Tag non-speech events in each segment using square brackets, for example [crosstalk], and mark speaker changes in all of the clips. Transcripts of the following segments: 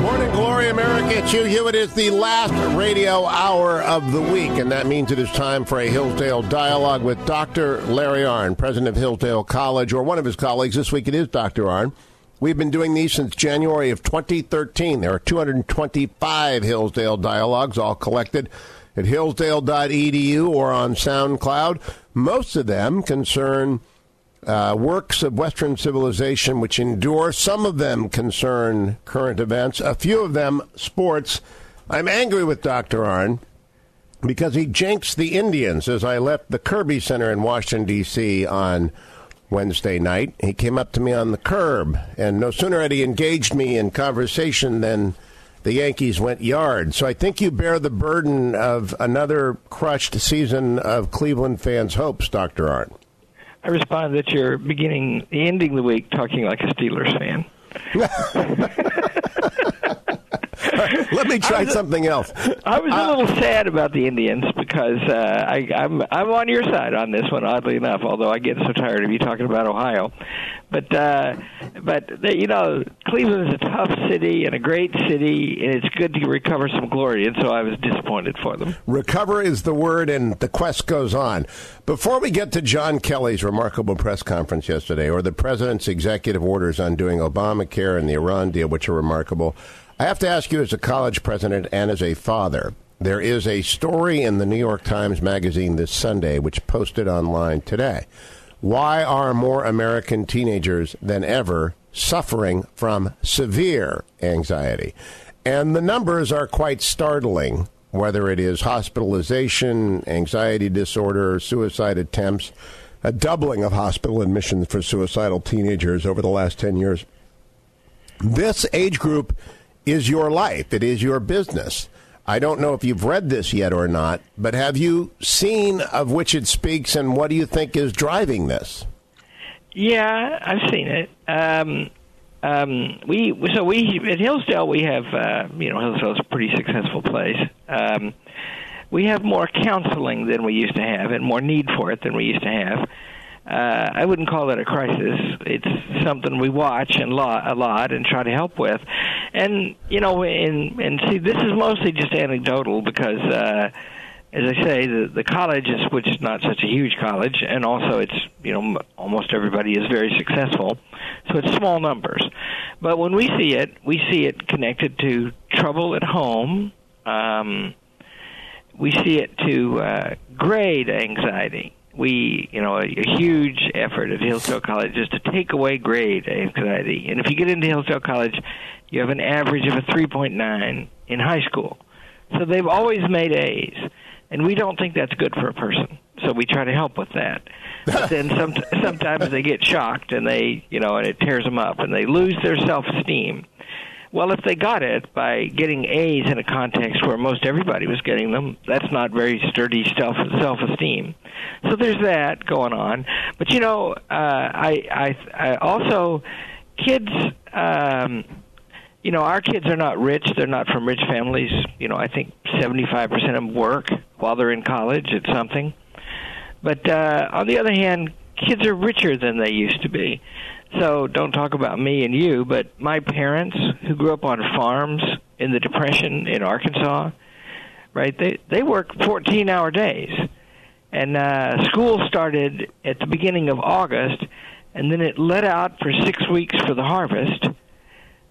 Speaker 1: Morning Glory, America. It's Hugh Hewitt. It's the last radio hour of the week, and that means it is time for a Hillsdale dialogue with Dr. Larry Arnn, president of Hillsdale College, or one of his colleagues. This week it is Dr. Arnn. We've been doing these since January of 2013. There are 225 Hillsdale dialogues, all collected at hillsdale.edu or on SoundCloud. Most of them concern uh, works of Western civilization which endure. Some of them concern current events, a few of them sports. I'm angry with Dr. Arnn because he jinxed the Indians as I left the Kirby Center in Washington, D.C. on Wednesday night. He came up to me on the curb, and no sooner had he engaged me in conversation than the Yankees went yard. So I think you bear the burden of another crushed season of Cleveland fans' hopes, Dr. Arnn.
Speaker 2: I respond that you're beginning, ending the week talking like a Steelers fan. [laughs] [laughs]
Speaker 1: Let me try
Speaker 2: was,
Speaker 1: something else.
Speaker 2: I was a
Speaker 1: Uh,
Speaker 2: little sad about the Indians because uh, I, I'm I'm on your side on this one. Oddly enough, although I get so tired of you talking about Ohio, but uh, but you know Cleveland is a tough city and a great city, and it's good to recover some glory. And so I was disappointed for them.
Speaker 1: Recover is the word, and the quest goes on. Before we get to John Kelly's remarkable press conference yesterday, or the president's executive orders on doing Obamacare and the Iran deal, which are remarkable, I have to ask you, as a college president and as a father, there is a story in the New York Times Magazine this Sunday, which posted online today. Why are more American teenagers than ever suffering from severe anxiety? And the numbers are quite startling, whether it is hospitalization, anxiety disorder, suicide attempts, a doubling of hospital admissions for suicidal teenagers over the last 10 years. This age group is your life, it is your business. I don't know if you've read this yet or not, but have you seen of which it speaks and what do you think is driving this?
Speaker 2: Yeah, I've seen it. Um, um, we so we at Hillsdale we have uh, you know Hillsdale's a pretty successful place. Um, we have more counseling than we used to have, and more need for it than we used to have. Uh, I wouldn't call it a crisis. It's something we watch and lot, a lot and try to help with. And you know, and and see, this is mostly just anecdotal because. Uh, as I say, the the college is which is not such a huge college, and also it's you know almost everybody is very successful, so it's small numbers. But when we see it, we see it connected to trouble at home. Um, we see it to uh, grade anxiety. We, you know, a, a huge effort at Hillsdale College is to take away grade anxiety. And if you get into Hillsdale College, you have an average of a 3.9 in high school. So they've always made A's and we don't think that's good for a person. So we try to help with that. But then [laughs] some, sometimes they get shocked and they, you know, and it tears them up and they lose their self-esteem. Well, if they got it by getting A's in a context where most everybody was getting them, that's not very sturdy self self-esteem. So there's that going on. But you know, uh, I, I, I also kids. Um, you know, our kids are not rich. They're not from rich families. You know, I think 75% of them work while they're in college at something. But uh, on the other hand, kids are richer than they used to be. So don't talk about me and you, but my parents who grew up on farms in the Depression in Arkansas, right? They they work 14-hour days. And uh school started at the beginning of August and then it let out for 6 weeks for the harvest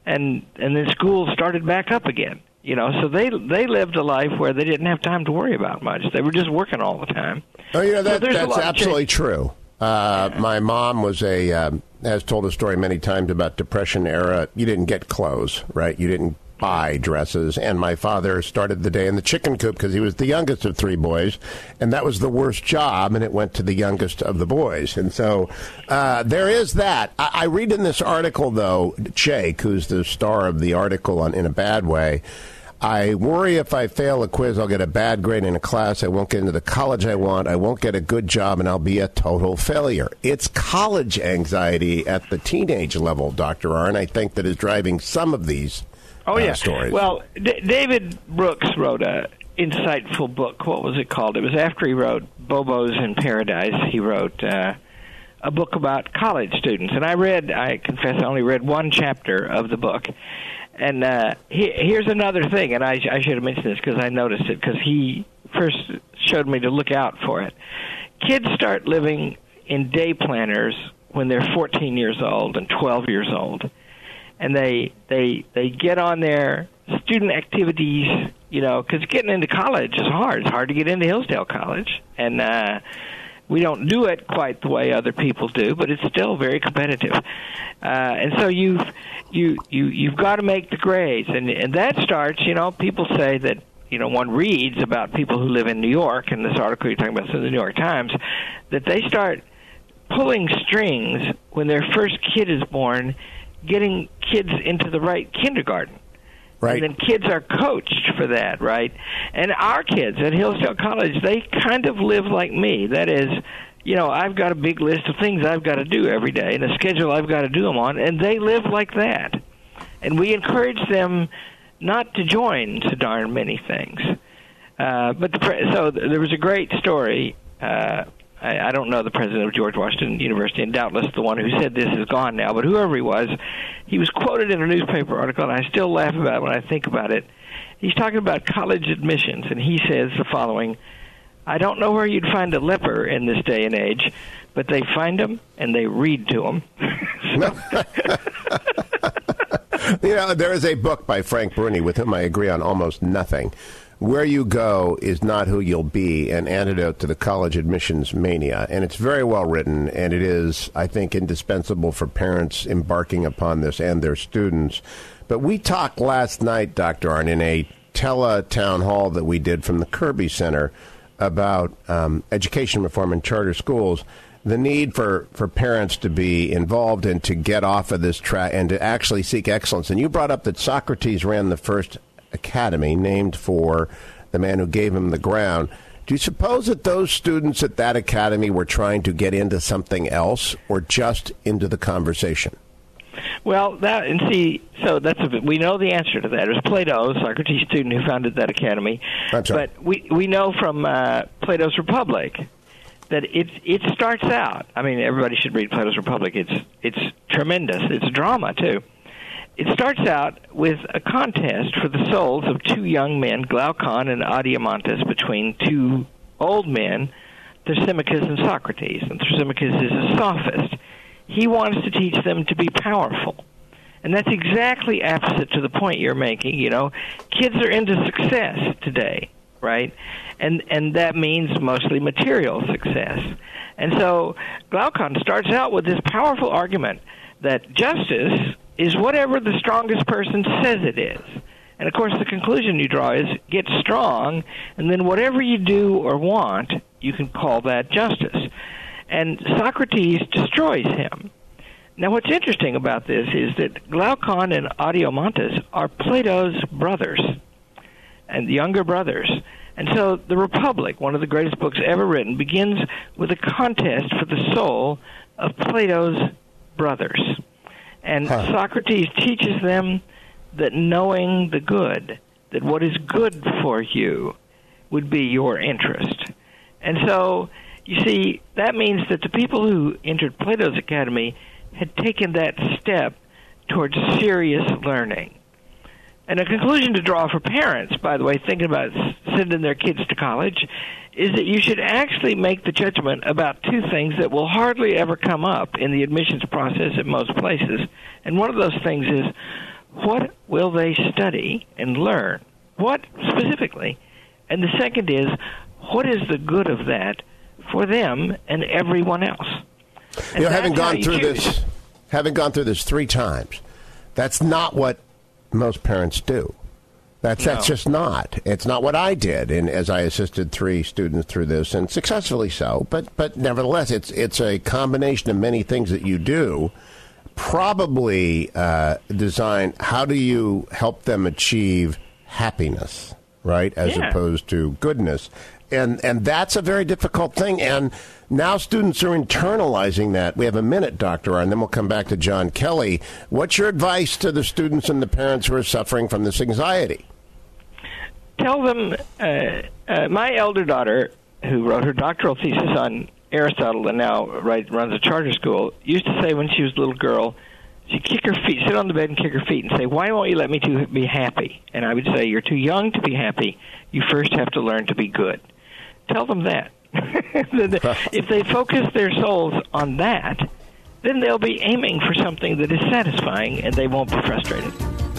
Speaker 2: and and then school started back up again. You know, so they they lived a life where they didn't have time to worry about much. They were just working all the time.
Speaker 1: Oh, you know that,
Speaker 2: So
Speaker 1: that's absolutely true. Uh, my mom was a um, has told a story many times about depression era. You didn't get clothes, right? You didn't buy dresses, and my father started the day in the chicken coop because he was the youngest of three boys, and that was the worst job, and it went to the youngest of the boys. And so uh, there is that. I, I read in this article though, Jake, who's the star of the article on in a bad way. I worry if I fail a quiz, I'll get a bad grade in a class. I won't get into the college I want. I won't get a good job, and I'll be a total failure. It's college anxiety at the teenage level, Dr. Arnn, I think, that is driving some of these
Speaker 2: Oh
Speaker 1: uh,
Speaker 2: yeah.
Speaker 1: stories.
Speaker 2: Well, D- David Brooks wrote a insightful book. What was it called? It was after he wrote Bobos in Paradise. He wrote uh, a book about college students, and I read. I confess, I only read one chapter of the book. And uh, he, here's another thing, and I, I should have mentioned this because I noticed it because he first showed me to look out for it. Kids start living in day planners when they're 14 years old and 12 years old, and they they they get on their student activities, you know, because getting into college is hard. It's hard to get into Hillsdale College, and uh, we don't do it quite the way other people do, but it's still very competitive. Uh, and so you've you you you've got to make the grades, and and that starts. You know, people say that you know one reads about people who live in New York, and this article you're talking about in the New York Times, that they start pulling strings when their first kid is born, getting kids into the right kindergarten.
Speaker 1: Right.
Speaker 2: And then kids are coached for that, right? And our kids at Hillsdale College, they kind of live like me. That is, you know, I've got a big list of things I've got to do every day and a schedule I've got to do them on, and they live like that. And we encourage them not to join so darn many things. Uh, but the so there was a great story uh, I, I don't know the president of George Washington University, and doubtless the one who said this is gone now, but whoever he was, he was quoted in a newspaper article, and I still laugh about it when I think about it. He's talking about college admissions, and he says the following I don't know where you'd find a leper in this day and age, but they find them and they read to them. [laughs]
Speaker 1: you know, there is a book by Frank Bruni with whom I agree on almost nothing where you go is not who you'll be, an antidote to the college admissions mania. And it's very well written, and it is, I think, indispensable for parents embarking upon this and their students. But we talked last night, Dr. Arnn, in a tele town hall that we did from the Kirby Center about um, education reform in charter schools the need for, for parents to be involved and to get off of this track and to actually seek excellence. And you brought up that Socrates ran the first Academy, named for the man who gave him the ground. Do you suppose that those students at that academy were trying to get into something else or just into the conversation?
Speaker 2: Well, that and see, so that's a, we know the answer to that. It was Plato, Socrates' student, who founded that academy.
Speaker 1: That's right.
Speaker 2: But we we know from uh, Plato's Republic that it it starts out. I mean, everybody should read Plato's Republic. It's it's tremendous. It's drama too. It starts out with a contest for the souls of two young men, Glaucon and Adeimantus, between two old men, Thrasymachus and Socrates. And Thrasymachus is a sophist. He wants to teach them to be powerful. And that's exactly opposite to the point you're making. You know, kids are into success today, right? And and that means mostly material success. And so Glaucon starts out with this powerful argument that justice is whatever the strongest person says it is. And of course, the conclusion you draw is get strong, and then whatever you do or want, you can call that justice. And Socrates destroys him. Now, what's interesting about this is that Glaucon and Adeimantus are Plato's brothers, and younger brothers. And so, the Republic, one of the greatest books ever written, begins with a contest for the soul of Plato's brothers. And huh. Socrates teaches them that knowing the good, that what is good for you would be your interest. And so, you see, that means that the people who entered Plato's Academy had taken that step towards serious learning. And a conclusion to draw for parents, by the way, thinking about sending their kids to college, is that you should actually make the judgment about two things that will hardly ever come up in the admissions process at most places. And one of those things is what will they study and learn? What specifically? And the second is what is the good of that for them and everyone else?
Speaker 1: And you know, having gone through choose. this, having gone through this three times, that's not what most parents do. That's no. that's just not. It's not what I did, and as I assisted three students through this, and successfully so. But but nevertheless, it's it's a combination of many things that you do. Probably uh, design. How do you help them achieve happiness, right, as
Speaker 2: yeah.
Speaker 1: opposed to goodness? And and that's a very difficult thing. And now students are internalizing that. We have a minute, Doctor, and then we'll come back to John Kelly. What's your advice to the students and the parents who are suffering from this anxiety?
Speaker 2: Tell them, uh, uh, my elder daughter, who wrote her doctoral thesis on Aristotle and now right, runs a charter school, used to say when she was a little girl, She'd kick her feet, sit on the bed and kick her feet and say, Why won't you let me to be happy? And I would say, You're too young to be happy. You first have to learn to be good. Tell them that. [laughs] if they focus their souls on that, then they'll be aiming for something that is satisfying and they won't be frustrated.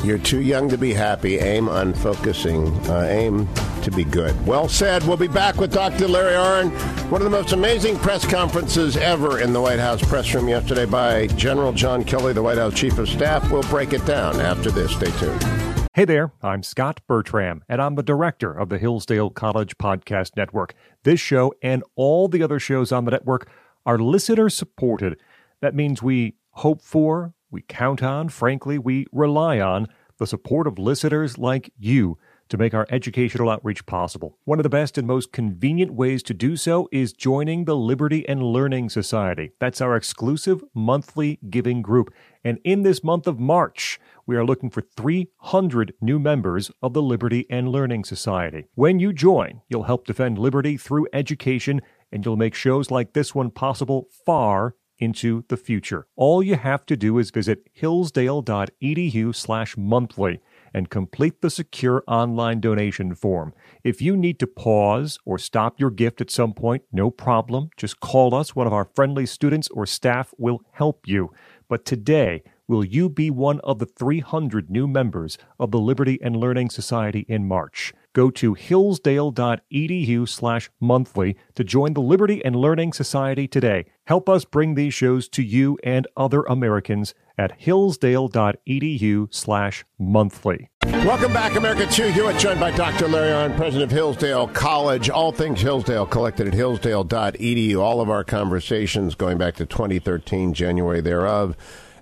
Speaker 1: You're too young to be happy. Aim on focusing. Uh, aim to be good. Well said. We'll be back with Dr. Larry Arnn. One of the most amazing press conferences ever in the White House press room yesterday by General John Kelly, the White House Chief of Staff. We'll break it down after this. Stay tuned.
Speaker 3: Hey there, I'm Scott Bertram, and I'm the director of the Hillsdale College Podcast Network. This show and all the other shows on the network are listener supported. That means we hope for, we count on, frankly, we rely on the support of listeners like you to make our educational outreach possible. One of the best and most convenient ways to do so is joining the Liberty and Learning Society. That's our exclusive monthly giving group. And in this month of March, we are looking for 300 new members of the Liberty and Learning Society. When you join, you'll help defend liberty through education and you'll make shows like this one possible far into the future. All you have to do is visit hillsdale.edu slash monthly and complete the secure online donation form. If you need to pause or stop your gift at some point, no problem. Just call us. One of our friendly students or staff will help you. But today, will you be one of the 300 new members of the Liberty and Learning Society in March? Go to hillsdale.edu slash monthly to join the Liberty and Learning Society today. Help us bring these shows to you and other Americans at hillsdale.edu slash monthly.
Speaker 1: Welcome back, America. Hugh Hewitt, joined by Dr. Larry Arnn, president of Hillsdale College. All things Hillsdale collected at hillsdale.edu. All of our conversations going back to 2013, January thereof,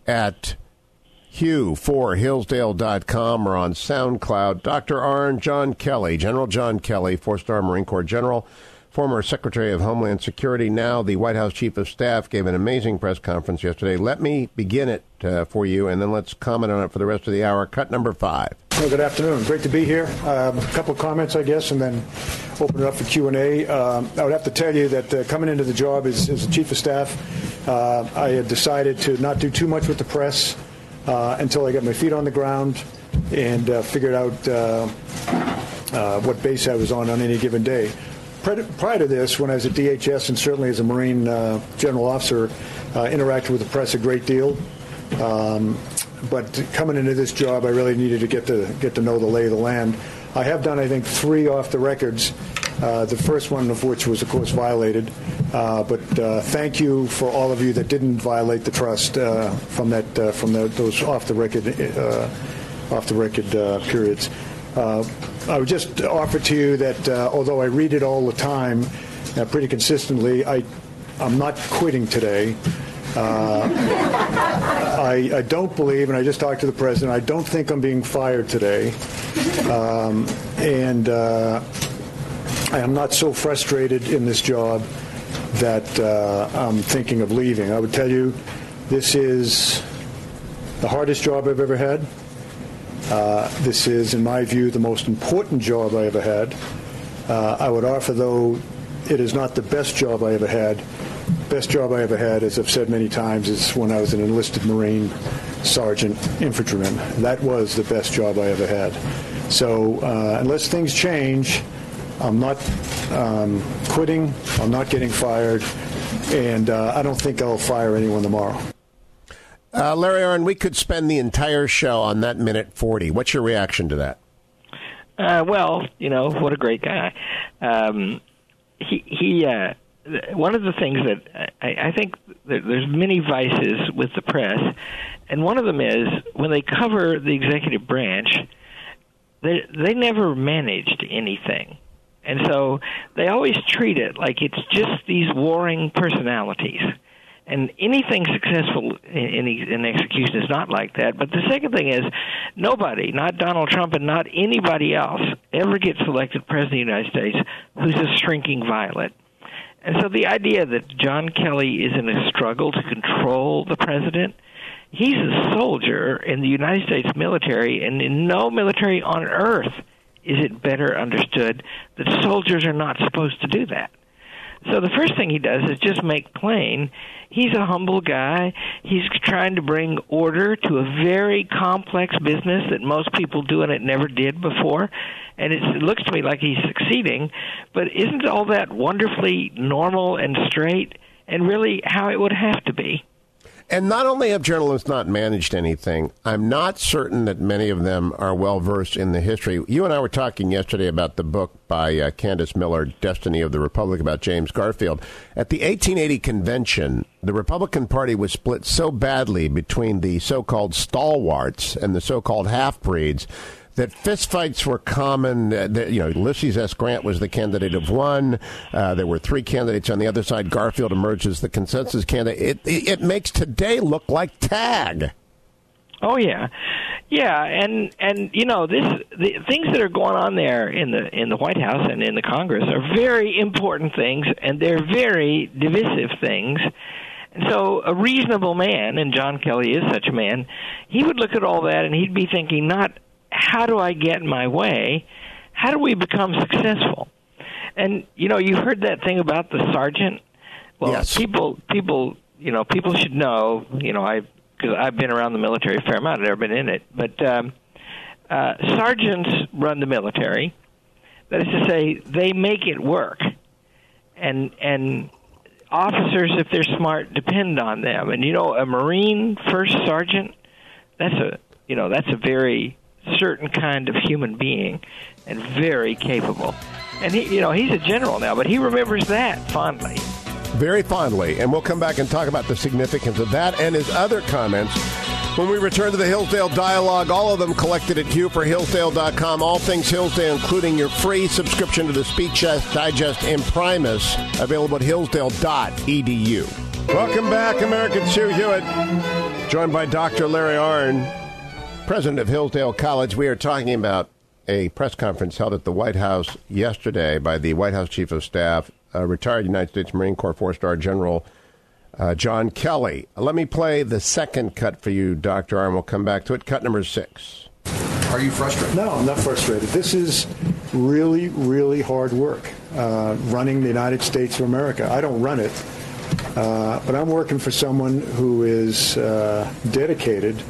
Speaker 1: at hugh4hillsdale.com or on SoundCloud. Dr. Arnn, John Kelly, General John Kelly, four star Marine Corps General, former Secretary of Homeland Security, now the White House Chief of Staff, gave an amazing press conference yesterday. Let me begin it uh, for you, and then let's comment on it for the rest of the hour. Cut number five.
Speaker 4: Well, good afternoon. Great to be here. Um, a couple of comments, I guess, and then open it up for Q and A. Um, I would have to tell you that uh, coming into the job as, as the chief of staff, uh, I had decided to not do too much with the press uh, until I got my feet on the ground and uh, figured out uh, uh, what base I was on on any given day. Prior to this, when I was at DHS and certainly as a Marine uh, general officer, interacted with the press a great deal. Um, but coming into this job, I really needed to get to get to know the lay of the land. I have done, I think, three off the records uh, the first one of which was, of course, violated. Uh, but uh, thank you for all of you that didn't violate the trust uh, from that uh, from the, those off the record off the record periods. I would just offer to you that although I read it all the time, pretty consistently, I I'm not quitting today. Uh, I, I, don't believe, and I just talked to the president, I don't think I'm being fired today. Um, and uh, I am not so frustrated in this job that uh, I'm thinking of leaving. I would tell you this is the hardest job I've ever had. Uh, this is, in my view, the most important job I ever had. Uh, I would offer, though, it is not the best job I ever had. Best job I ever had, as I've said many times, is when I was an enlisted Marine sergeant infantryman. That was the best job I ever had. So uh, unless things change, I'm not um, quitting. I'm not getting fired. And uh, I don't think I'll fire anyone tomorrow.
Speaker 1: Uh, Larry Arnn, we could spend the entire show on that minute 40. What's your reaction to that?
Speaker 2: Uh, well, you know, what a great guy. Um, he, he, uh, one of the things that I, I think there's many vices with the press, and one of them is when they cover the executive branch, they they never managed anything. And so they always treat it like it's just these warring personalities. And anything successful in, in, in execution is not like that. But the second thing is, nobody, not Donald Trump and not anybody else, ever gets elected president of the United States who's a shrinking violet. And so the idea that John Kelly is in a struggle to control the president, he's a soldier in the United States military, and in no military on earth is it better understood that soldiers are not supposed to do that. So the first thing he does is just make plain he's a humble guy. He's trying to bring order to a very complex business that most people do and it never did before. And it looks to me like he's succeeding, but isn't all that wonderfully normal and straight and really how it would have to be?
Speaker 1: And not only have journalists not managed anything, I'm not certain that many of them are well versed in the history. You and I were talking yesterday about the book by uh, Candice Millard, Destiny of the Republic, about James Garfield. At the 1880 convention, the Republican Party was split so badly between the so called stalwarts and the so called half breeds that fistfights were common. Uh, that, you know, Ulysses S. Grant was the candidate of one. Uh, there were three candidates on the other side. Garfield emerged as the consensus candidate. It, it, it makes today look like tag.
Speaker 2: Oh yeah, yeah, and and you know this the things that are going on there in the in the White House and in the Congress are very important things, and they're very divisive things. And so, a reasonable man, and John Kelly is such a man, he would look at all that and he'd be thinking not how do I get my way? How do we become successful? And you know, you heard that thing about the sergeant. Well,
Speaker 1: yes.
Speaker 2: people, people, you know, people should know. You know, I because I've been around the military a fair amount. I've never been in it, but um, uh, sergeants run the military. That is to say, they make it work, and and officers, if they're smart, depend on them. And you know, a Marine first sergeant, that's a you know that's a very certain kind of human being and very capable. And he, you know, he's a general now, but he remembers that fondly.
Speaker 1: Very fondly. And we'll come back and talk about the significance of that and his other comments when we return to the Hillsdale Dialogue. All of them collected at HughforHillsdale.com. All things Hillsdale, including your free subscription to the Speech Digest and Imprimis, available at hillsdale.edu. Welcome back, American Hugh Hewitt, joined by Dr. Larry Arnn president of Hillsdale College. We are talking about a press conference held at the White House yesterday by the White House Chief of Staff, uh, retired United States Marine Corps four star General uh, John Kelly. Let me play the second cut for you, Dr. Arnn. We'll come back to it. Cut number six.
Speaker 5: Are you frustrated?
Speaker 4: No, I'm not frustrated. This is really, really hard work uh, running the United States of America. I don't run it, uh, but I'm working for someone who is uh, dedicated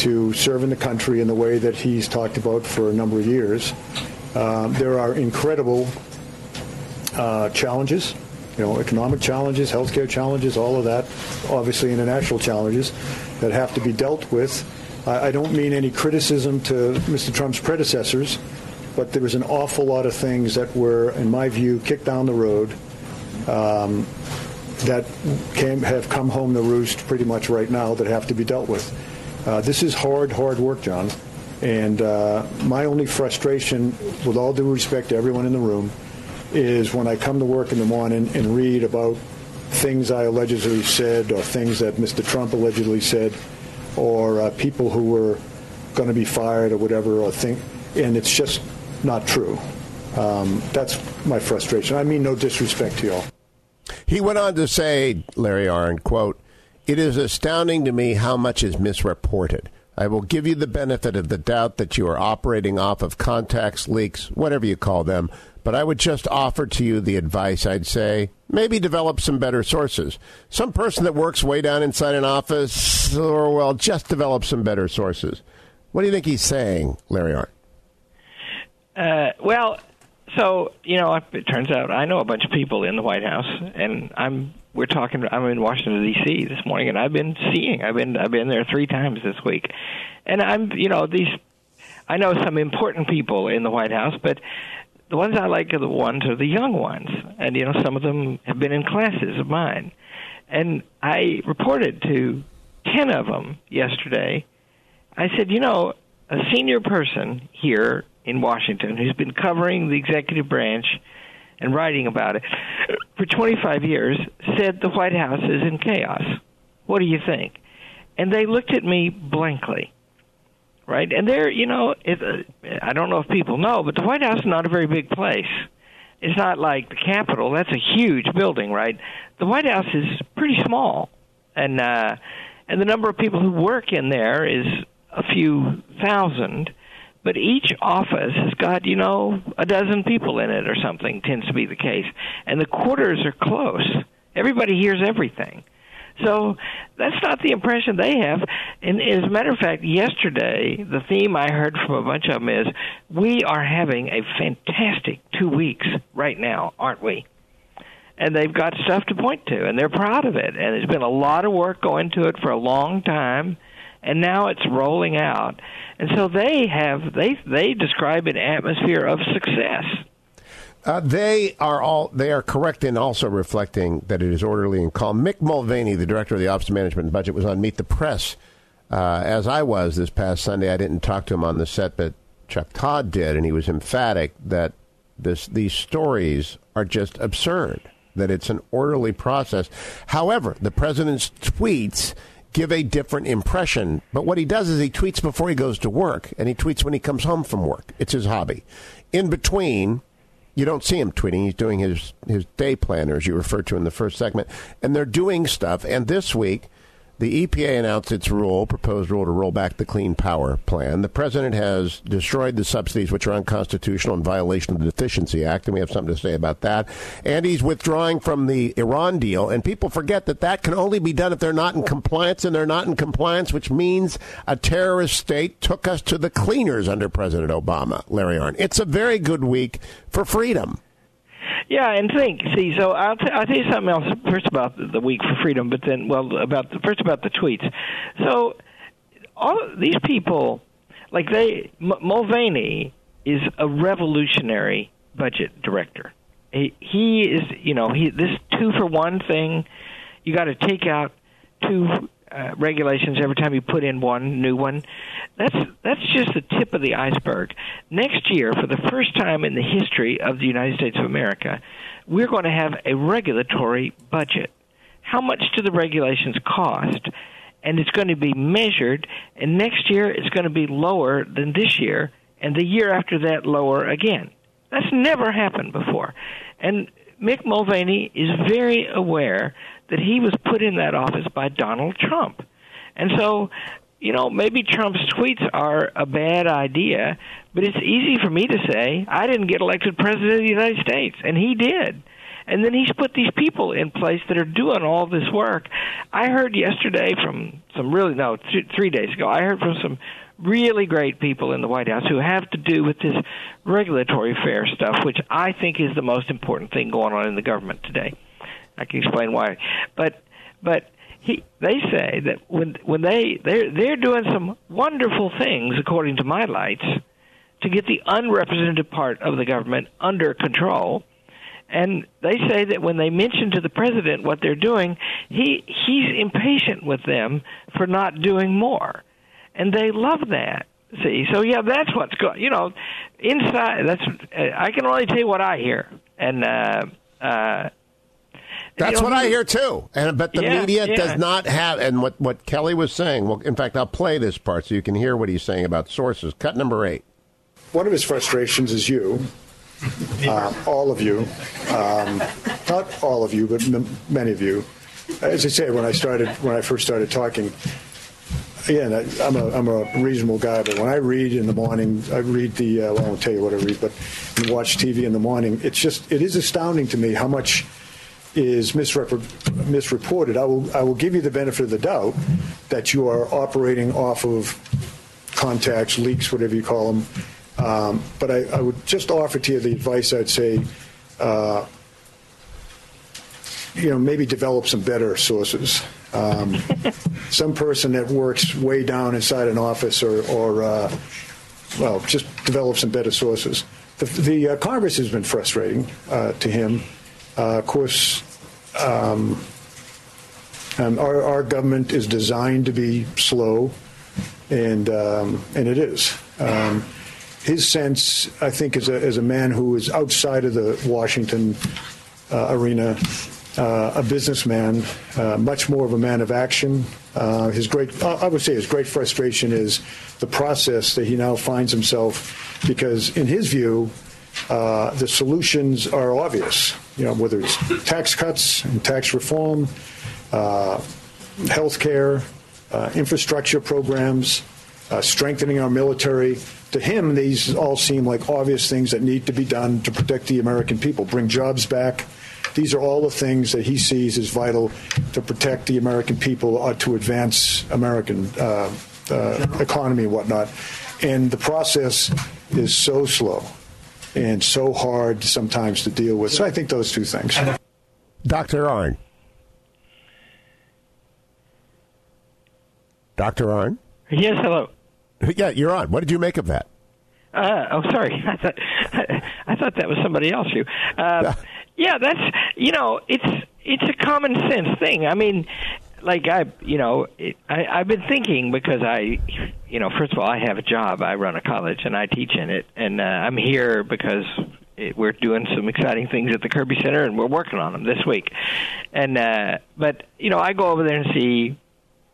Speaker 4: to serving the country in the way that he's talked about for a number of years. Uh, there are incredible uh, challenges, you know, economic challenges, healthcare challenges, all of that, obviously international challenges that have to be dealt with. I, I don't mean any criticism to Mr. Trump's predecessors, but there was an awful lot of things that were, in my view, kicked down the road um, that came, have come home to roost pretty much right now that have to be dealt with. Uh, this is hard, hard work, John. And uh, my only frustration, with all due respect to everyone in the room, is when I come to work in the morning and read about things I allegedly said or things that Mr. Trump allegedly said or uh, people who were going to be fired or whatever or think, and it's just not true. Um, that's my frustration. I mean no disrespect to y'all.
Speaker 1: He went on to say, Larry Arnn, quote, it is astounding to me how much is misreported. I will give you the benefit of the doubt that you are operating off of contacts, leaks, whatever you call them, but I would just offer to you the advice I'd say maybe develop some better sources. Some person that works way down inside an office, or well, just develop some better sources. What do you think he's saying, Larry Arnn?
Speaker 2: Uh, well, so you know, it turns out I know a bunch of people in the White House, and I'm we're talking. I'm in Washington D.C. this morning, and I've been seeing. I've been I've been there three times this week, and I'm you know these. I know some important people in the White House, but the ones I like are the ones are the young ones, and you know some of them have been in classes of mine, and I reported to ten of them yesterday. I said, you know, a senior person here in Washington who's been covering the executive branch and writing about it for 25 years said the White House is in chaos. What do you think? And they looked at me blankly. Right? And there, you know, if, uh, I don't know if people know, but the White House is not a very big place. It's not like the Capitol. That's a huge building, right? The White House is pretty small. And uh and the number of people who work in there is a few thousand but each office has got you know a dozen people in it or something tends to be the case. And the quarters are close. Everybody hears everything. So that's not the impression they have. And as a matter of fact yesterday the theme i heard from a bunch of them is we are having a fantastic two weeks right now aren't we? And they've got stuff to point to and they're proud of it. And there's been a lot of work going to it for a long time and now it's rolling out. And so they have they they describe an atmosphere of success.
Speaker 1: Uh, they are all they are correct in also reflecting that it is orderly and calm. Mick Mulvaney, the director of the Office of Management and Budget, was on Meet the Press uh, as I was this past Sunday. I didn't talk to him on the set, but Chuck Todd did, and he was emphatic that this these stories are just absurd. That it's an orderly process. However, the president's tweets give a different impression. But what he does is he tweets before he goes to work, and he tweets when he comes home from work. It's his hobby. In between, you don't see him tweeting. He's doing his, his day planner, as you referred to in the first segment. And they're doing stuff. And this week, the EPA announced its rule, proposed rule to roll back the Clean Power Plan. The president has destroyed the subsidies, which are unconstitutional in violation of the Deficiency Act, and we have something to say about that. And he's withdrawing from the Iran deal, and people forget that that can only be done if they're not in compliance, and they're not in compliance, which means a terrorist state took us to the cleaners under President Obama. Larry Arnn. It's a very good week for freedom.
Speaker 2: Yeah, and think. See, so I'll, t- I'll tell you something else first about the week for freedom, but then, well, about the, first about the tweets. So, all these people, like they, M- Mulvaney is a revolutionary budget director. He, he is, you know, he this two for one thing. You got to take out two uh, regulations every time you put in one new one. That's that's just the tip of the iceberg. Next year, for the first time in the history of the United States of America, we're going to have a regulatory budget. How much do the regulations cost? And it's going to be measured, and next year it's going to be lower than this year, and the year after that lower again. That's never happened before. And Mick Mulvaney is very aware that he was put in that office by Donald Trump. And so, you know, maybe Trump's tweets are a bad idea, but it's easy for me to say, I didn't get elected president of the United States, and he did. And then he's put these people in place that are doing all this work. I heard yesterday from some really, no, th- three days ago, I heard from some really great people in the White House who have to do with this regulatory fair stuff, which I think is the most important thing going on in the government today. I can explain why. But but he they say that when when they they're they're doing some wonderful things according to my lights to get the unrepresented part of the government under control. And they say that when they mention to the president what they're doing, he he's impatient with them for not doing more, and they love that. See, so yeah, that's what's going. You know, inside that's I can only tell you what I hear, and uh, uh,
Speaker 1: that's you know, what I hear too. And but the
Speaker 2: yeah,
Speaker 1: media
Speaker 2: yeah.
Speaker 1: does not have. And what what Kelly was saying. Well, in fact, I'll play this part so you can hear what he's saying about sources. Cut number eight.
Speaker 4: One of his frustrations is you, uh, all of you, um, not all of you, but m- many of you. As I say, when I started, when I first started talking, again, I, I'm a I'm a reasonable guy, but when I read in the morning, I read the uh, well, I won't tell you what I read, but watch TV in the morning. It's just it is astounding to me how much is misrep- misreported. I will I will give you the benefit of the doubt that you are operating off of contacts, leaks, whatever you call them. Um, but I, I, would just offer to you the advice I'd say. Uh, you know, maybe develop some better sources. Um, some person that works way down inside an office, or, or uh, well, just develop some better sources. The, the uh, Congress has been frustrating uh, to him. Uh, of course, um, um, our, our, government is designed to be slow, and um, and it is. Um, his sense, I think, as a, as a man who is outside of the Washington uh, arena, uh, a businessman, uh, much more of a man of action. Uh, his great, I would say, his great frustration is the process that he now finds himself, because in his view, uh, the solutions are obvious. You know, whether it's tax cuts and tax reform, uh, health care, uh, infrastructure programs, strengthening our military. to him, these all seem like obvious things that need to be done to protect the American people, bring jobs back. These are all the things that he sees as vital to protect the American people, uh, to advance American uh, uh, economy and whatnot. And the process is so slow and so hard sometimes to deal with. So I think those two things.
Speaker 1: Dr. Arnn. Dr. Arnn?
Speaker 2: Yes, hello.
Speaker 1: Yeah, you're on. What did you make of that?
Speaker 2: Uh, oh, sorry. [laughs] I thought I thought that was somebody else. You. Uh, [laughs] yeah, that's you know, it's it's a common sense thing. I mean, like I, you know, it, I, I've been thinking because I, you know, first of all, I have a job. I run a college and I teach in it, and uh, I'm here because it, we're doing some exciting things at the Kirby Center, and we're working on them this week. And uh, but you know, I go over there and see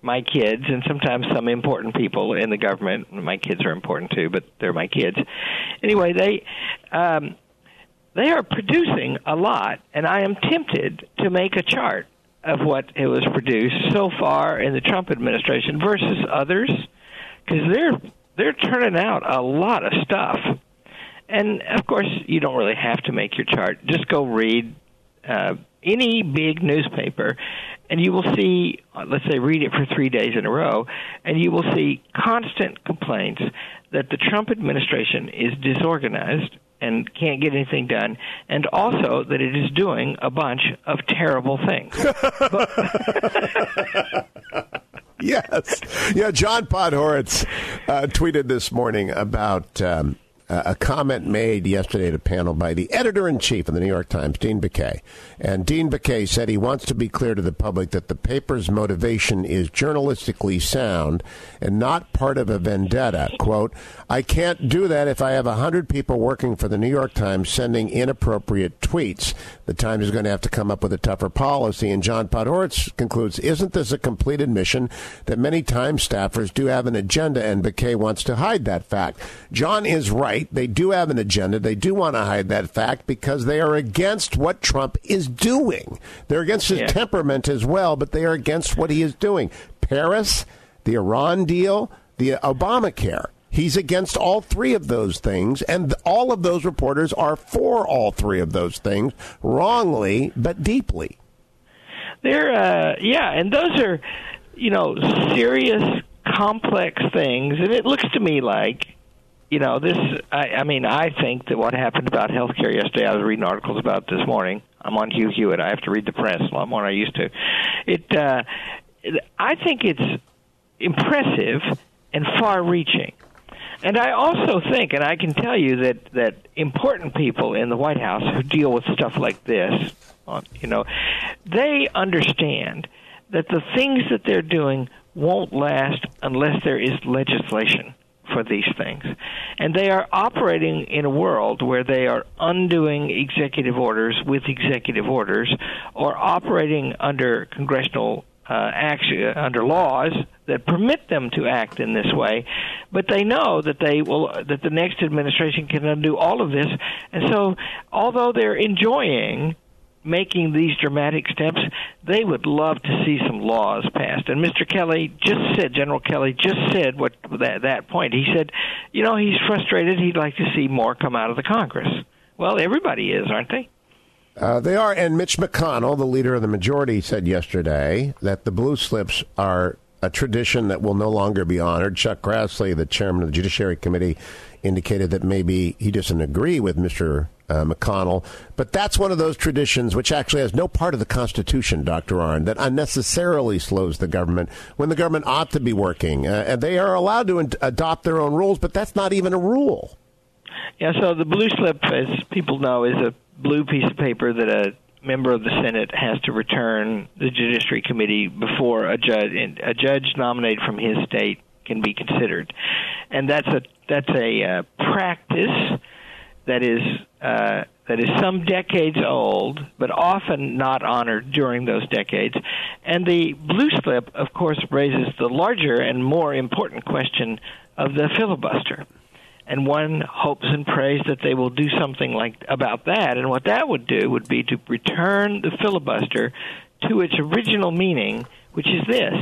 Speaker 2: my kids and sometimes some important people in the government. My kids are important too, but they're my kids. Anyway, they um, they are producing a lot, and I am tempted to make a chart of what it was produced so far in the Trump administration versus others, because they're they're turning out a lot of stuff. And of course, you don't really have to make your chart. Just go read uh, any big newspaper and you will see, let's say, read it for three days in a row, and you will see constant complaints that the Trump administration is disorganized and can't get anything done, and also that it is doing a bunch of terrible things. [laughs]
Speaker 1: yes. Yeah, John Podhoretz uh, tweeted this morning about. Um, a comment made yesterday at a panel by the editor in chief of the New York Times, Dean Baquet. And Dean Baquet said he wants to be clear to the public that the paper's motivation is journalistically sound and not part of a vendetta. Quote, I can't do that if I have 100 people working for the New York Times sending inappropriate tweets. The Times is going to have to come up with a tougher policy. And John Podhoretz concludes, isn't this a complete admission that many Times staffers do have an agenda and Baquet wants to hide that fact? John is right right. They do have an agenda. They do want to hide that fact because they are against what Trump is doing. They're against his yeah. temperament as well, but they are against what he is doing. Paris, the Iran deal, the Obamacare. He's against all three of those things, and all of those reporters are for all three of those things, wrongly but deeply.
Speaker 2: They're, uh, yeah, and those are, you know, serious, complex things, and it looks to me like you know, this, I, I mean, I think that what happened about health care yesterday, I was reading articles about this morning. I'm on Hugh Hewitt. I have to read the press a lot more than I used to. It, uh, I think it's impressive and far reaching. And I also think, and I can tell you that, that important people in the White House who deal with stuff like this, you know, they understand that the things that they're doing won't last unless there is legislation for these things. And they are operating in a world where they are undoing executive orders with executive orders or operating under congressional uh, action, uh, under laws that permit them to act in this way, but they know that they will that the next administration can undo all of this, and so although they're enjoying making these dramatic steps, they would love to see some laws passed. And Mr. Kelly just said, General Kelly just said what that that point. He said, you know, he's frustrated. He'd like to see more come out of the Congress. Well, everybody is, aren't they?
Speaker 1: Uh, they are. And Mitch McConnell, the leader of the majority, said yesterday that the blue slips are a tradition that will no longer be honored. Chuck Grassley, the chairman of the Judiciary Committee, indicated that maybe he doesn't agree with Mr uh, McConnell. But that's one of those traditions which actually has no part of the Constitution, Dr. Arnn, that unnecessarily slows the government when the government ought to be working. Uh, and they are allowed to in- adopt their own rules, but that's not even a rule.
Speaker 2: Yeah, so the blue slip, as people know, is a blue piece of paper that a member of the Senate has to return the Judiciary Committee before a judge a judge nominated from his state can be considered, and that's a that's a uh, practice that is uh, that is some decades old, but often not honored during those decades. And the blue slip, of course, raises the larger and more important question of the filibuster. And one hopes and prays that they will do something like about that. And what that would do would be to return the filibuster to its original meaning, which is this.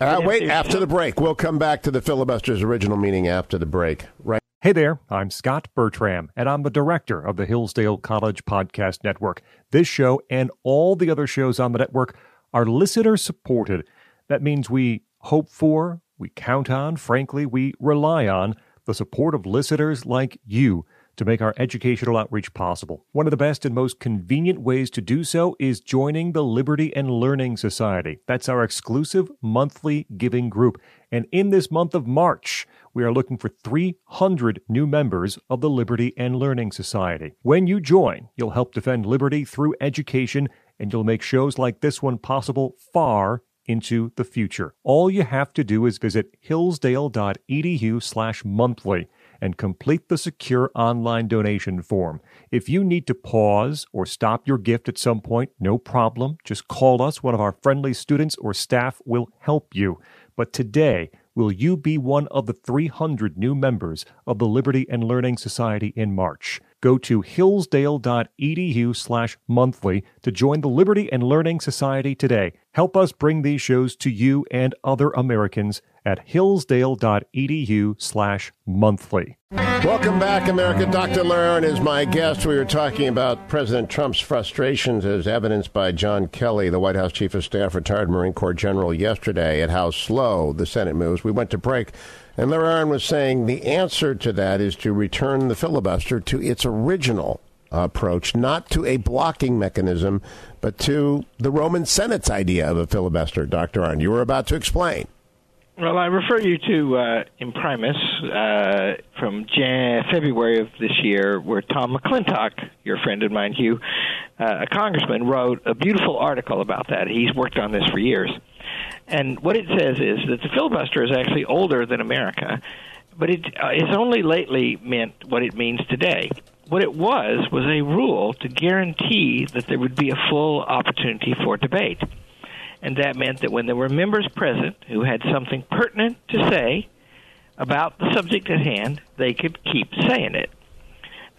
Speaker 1: Uh, wait, after the break, we'll come back to the filibuster's original meaning after the break. Right.
Speaker 3: Hey there, I'm Scott Bertram, and I'm the director of the Hillsdale College Podcast Network. This show and all the other shows on the network are listener supported. That means we hope for, we count on, frankly, we rely on the support of listeners like you to make our educational outreach possible. One of the best and most convenient ways to do so is joining the Liberty and Learning Society. That's our exclusive monthly giving group. And in this month of March, we are looking for 300 new members of the Liberty and Learning Society. When you join, you'll help defend liberty through education, and you'll make shows like this one possible far into the future. All you have to do is visit hillsdale.edu slash monthly and complete the secure online donation form. If you need to pause or stop your gift at some point, no problem. Just call us. One of our friendly students or staff will help you. But today, will you be one of the 300 new members of the Liberty and Learning Society in March? Go to hillsdale.edu slash monthly to join the Liberty and Learning Society today. Help us bring these shows to you and other Americans at hillsdale.edu slash monthly.
Speaker 1: Welcome back, America. Dr. Larry is my guest. We were talking about President Trump's frustrations as evidenced by John Kelly, the White House Chief of Staff, retired Marine Corps General, yesterday, at how slow the Senate moves. We went to break. And Larry was saying the answer to that is to return the filibuster to its original approach, not to a blocking mechanism, but to the Roman Senate's idea of a filibuster. Dr. Arnn, you were about to explain.
Speaker 2: Well, I refer you to uh, Imprimis uh, from Jan- February of this year, where Tom McClintock, your friend and mine, Hugh, uh, a congressman, wrote a beautiful article about that. He's worked on this for years. And what it says is that the filibuster is actually older than America, but it uh, it's only lately meant what it means today. What it was was a rule to guarantee that there would be a full opportunity for debate. And that meant that when there were members present who had something pertinent to say about the subject at hand, they could keep saying it.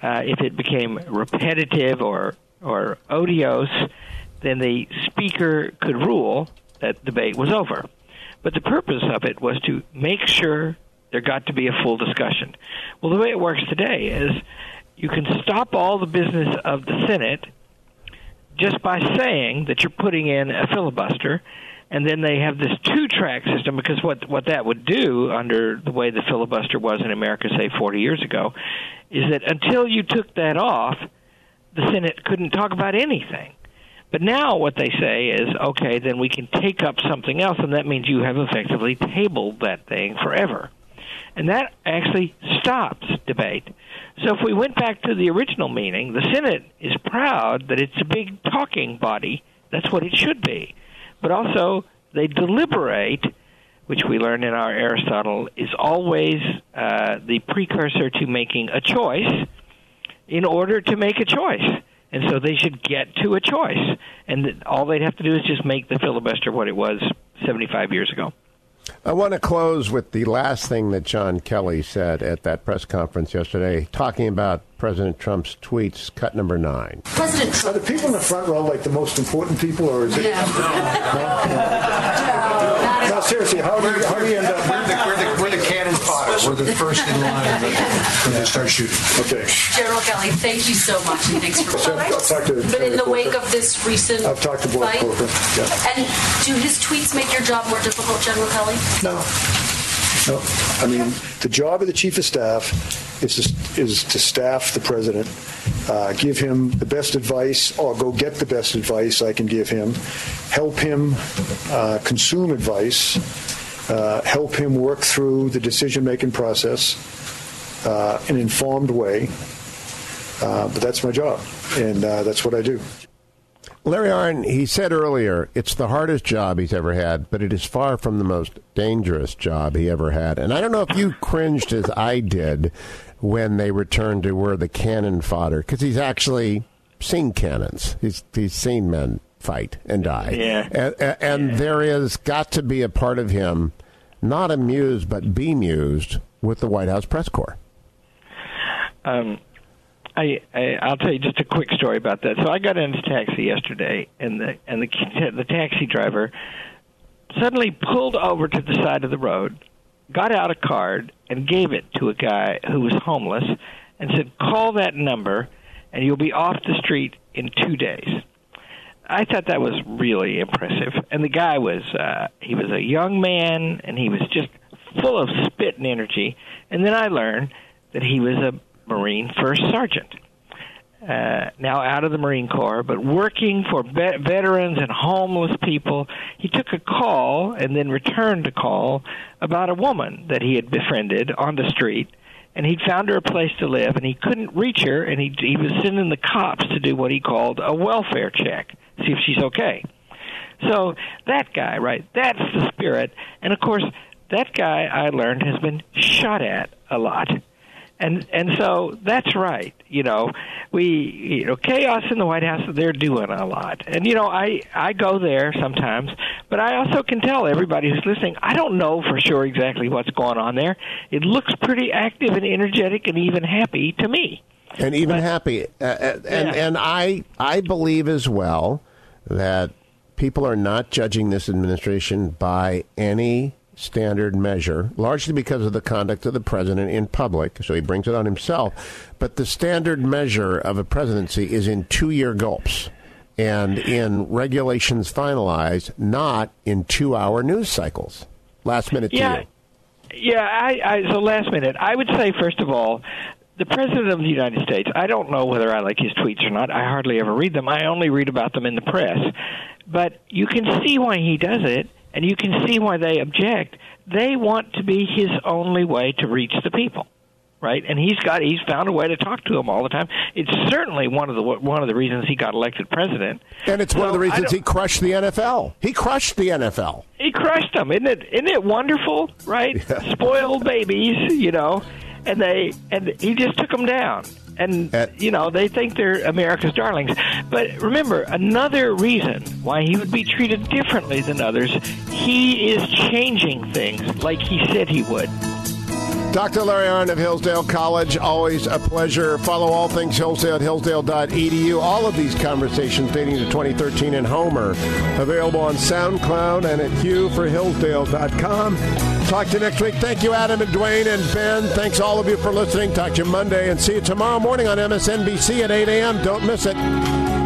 Speaker 2: Uh, if it became repetitive or or odious, then the speaker could rule that debate was over. But the purpose of it was to make sure there got to be a full discussion. Well, the way it works today is you can stop all the business of the Senate just by saying that you're putting in a filibuster and then they have this two track system because what what that would do under the way the filibuster was in America say 40 years ago is that until you took that off the Senate couldn't talk about anything but now what they say is, okay, then we can take up something else, and that means you have effectively tabled that thing forever. And that actually stops debate. So if we went back to the original meaning, the Senate is proud that it's a big talking body. That's what it should be. But also, they deliberate, which we learn in our Aristotle is always uh, the precursor to making a choice in order to make a choice and so they should get to a choice. And all they'd have to do is just make the filibuster what it was 75 years ago.
Speaker 1: I want to close with the last thing that John Kelly said at that press conference yesterday, talking about President Trump's tweets, cut number nine.
Speaker 4: President Trump. Are the people in the front row like the most important people, or is it? Yeah. No? [laughs] no? no seriously, how do, you, how do you end up?
Speaker 5: We're the, we're the, we're the. We're the first in line [laughs] when they start shooting.
Speaker 4: Okay.
Speaker 6: General Kelly, thank you so much, and thanks for
Speaker 4: so, I'll talk to
Speaker 6: But in the wake of this recent
Speaker 4: I've talked to Boyd
Speaker 6: fight,
Speaker 4: yeah.
Speaker 6: and do his tweets make your job more difficult, General Kelly?
Speaker 4: No. No. I mean, the job of the chief of staff is to, is to staff the president, uh, give him the best advice, or go get the best advice I can give him, help him uh, consume advice, uh, help him work through the decision making process uh, in an informed way. Uh, but that's my job, and uh, that's what I do.
Speaker 1: Larry Arnn, he said earlier, it's the hardest job he's ever had, but it is far from the most dangerous job he ever had. And I don't know if you cringed as I did when they returned to where the cannon fodder, because he's actually seen cannons. He's he's seen men fight and die.
Speaker 2: Yeah.
Speaker 1: And, and
Speaker 2: yeah.
Speaker 1: there is got to be a part of him not amused but bemused with the White House press corps.
Speaker 2: Um, I, I I'll tell you just a quick story about that. So I got into a taxi yesterday, and the and the the taxi driver suddenly pulled over to the side of the road, got out a card and gave it to a guy who was homeless and said, "Call that number, and you'll be off the street in two days." I thought that was really impressive. And the guy was uh, he was a young man, and he was just full of spit and energy. And then I learned that he was a Marine First Sergeant. Uh, now out of the Marine Corps, but working for be- veterans and homeless people. He took a call and then returned a call about a woman that he had befriended on the street, and he'd found her a place to live, and he couldn't reach her, and he he was sending the cops to do what he called a welfare check, see if she's okay. So that guy, right? That's the spirit, and of course, that guy I learned has been shot at a lot and and so that's right. You know, we you know chaos in the White House. They're doing a lot, and you know I I go there sometimes, but I also can tell everybody who's listening. I don't know for sure exactly what's going on there. It looks pretty active and energetic and even happy to me.
Speaker 1: And even but, happy, uh, uh and
Speaker 2: yeah.
Speaker 1: and I I believe as well that people are not judging this administration by any standard measure, largely because of the conduct of the president in public, so he brings it on himself. But the standard measure of a presidency is in two year gulps and in regulations finalized, not in two hour news cycles. Last minute
Speaker 2: yeah,
Speaker 1: to you.
Speaker 2: Yeah, I, I, so last minute. I would say, first of all, the President of the United States, I don't know whether I like his tweets or not. I hardly ever read them. I only read about them in the press. But you can see why he does it and you can see why they object. They want to be his only way to reach the people, right? And he's got he's found a way to talk to them all the time. It's certainly one of the one of the reasons he got elected president.
Speaker 1: And it's
Speaker 2: so
Speaker 1: one of the reasons he crushed the NFL. He crushed the NFL.
Speaker 2: He crushed them, isn't it? Isn't it wonderful, right? [laughs] Yeah. Spoiled babies, you know, and they and he just took them down and you know they think they're America's darlings. But remember, another reason why he would be treated differently than others, he is changing things like he said he would.
Speaker 1: Dr. Larry Arnn of Hillsdale College, always a pleasure. Follow all things Hillsdale at hillsdale.edu. All of these conversations dating to 2013 and Homer available on SoundCloud and at hughforhillsdale.com. Talk to you next week. Thank you, Adam and Dwayne and Ben. Thanks all of you for listening. Talk to you Monday and see you tomorrow morning on MSNBC at 8 a.m. Don't miss it.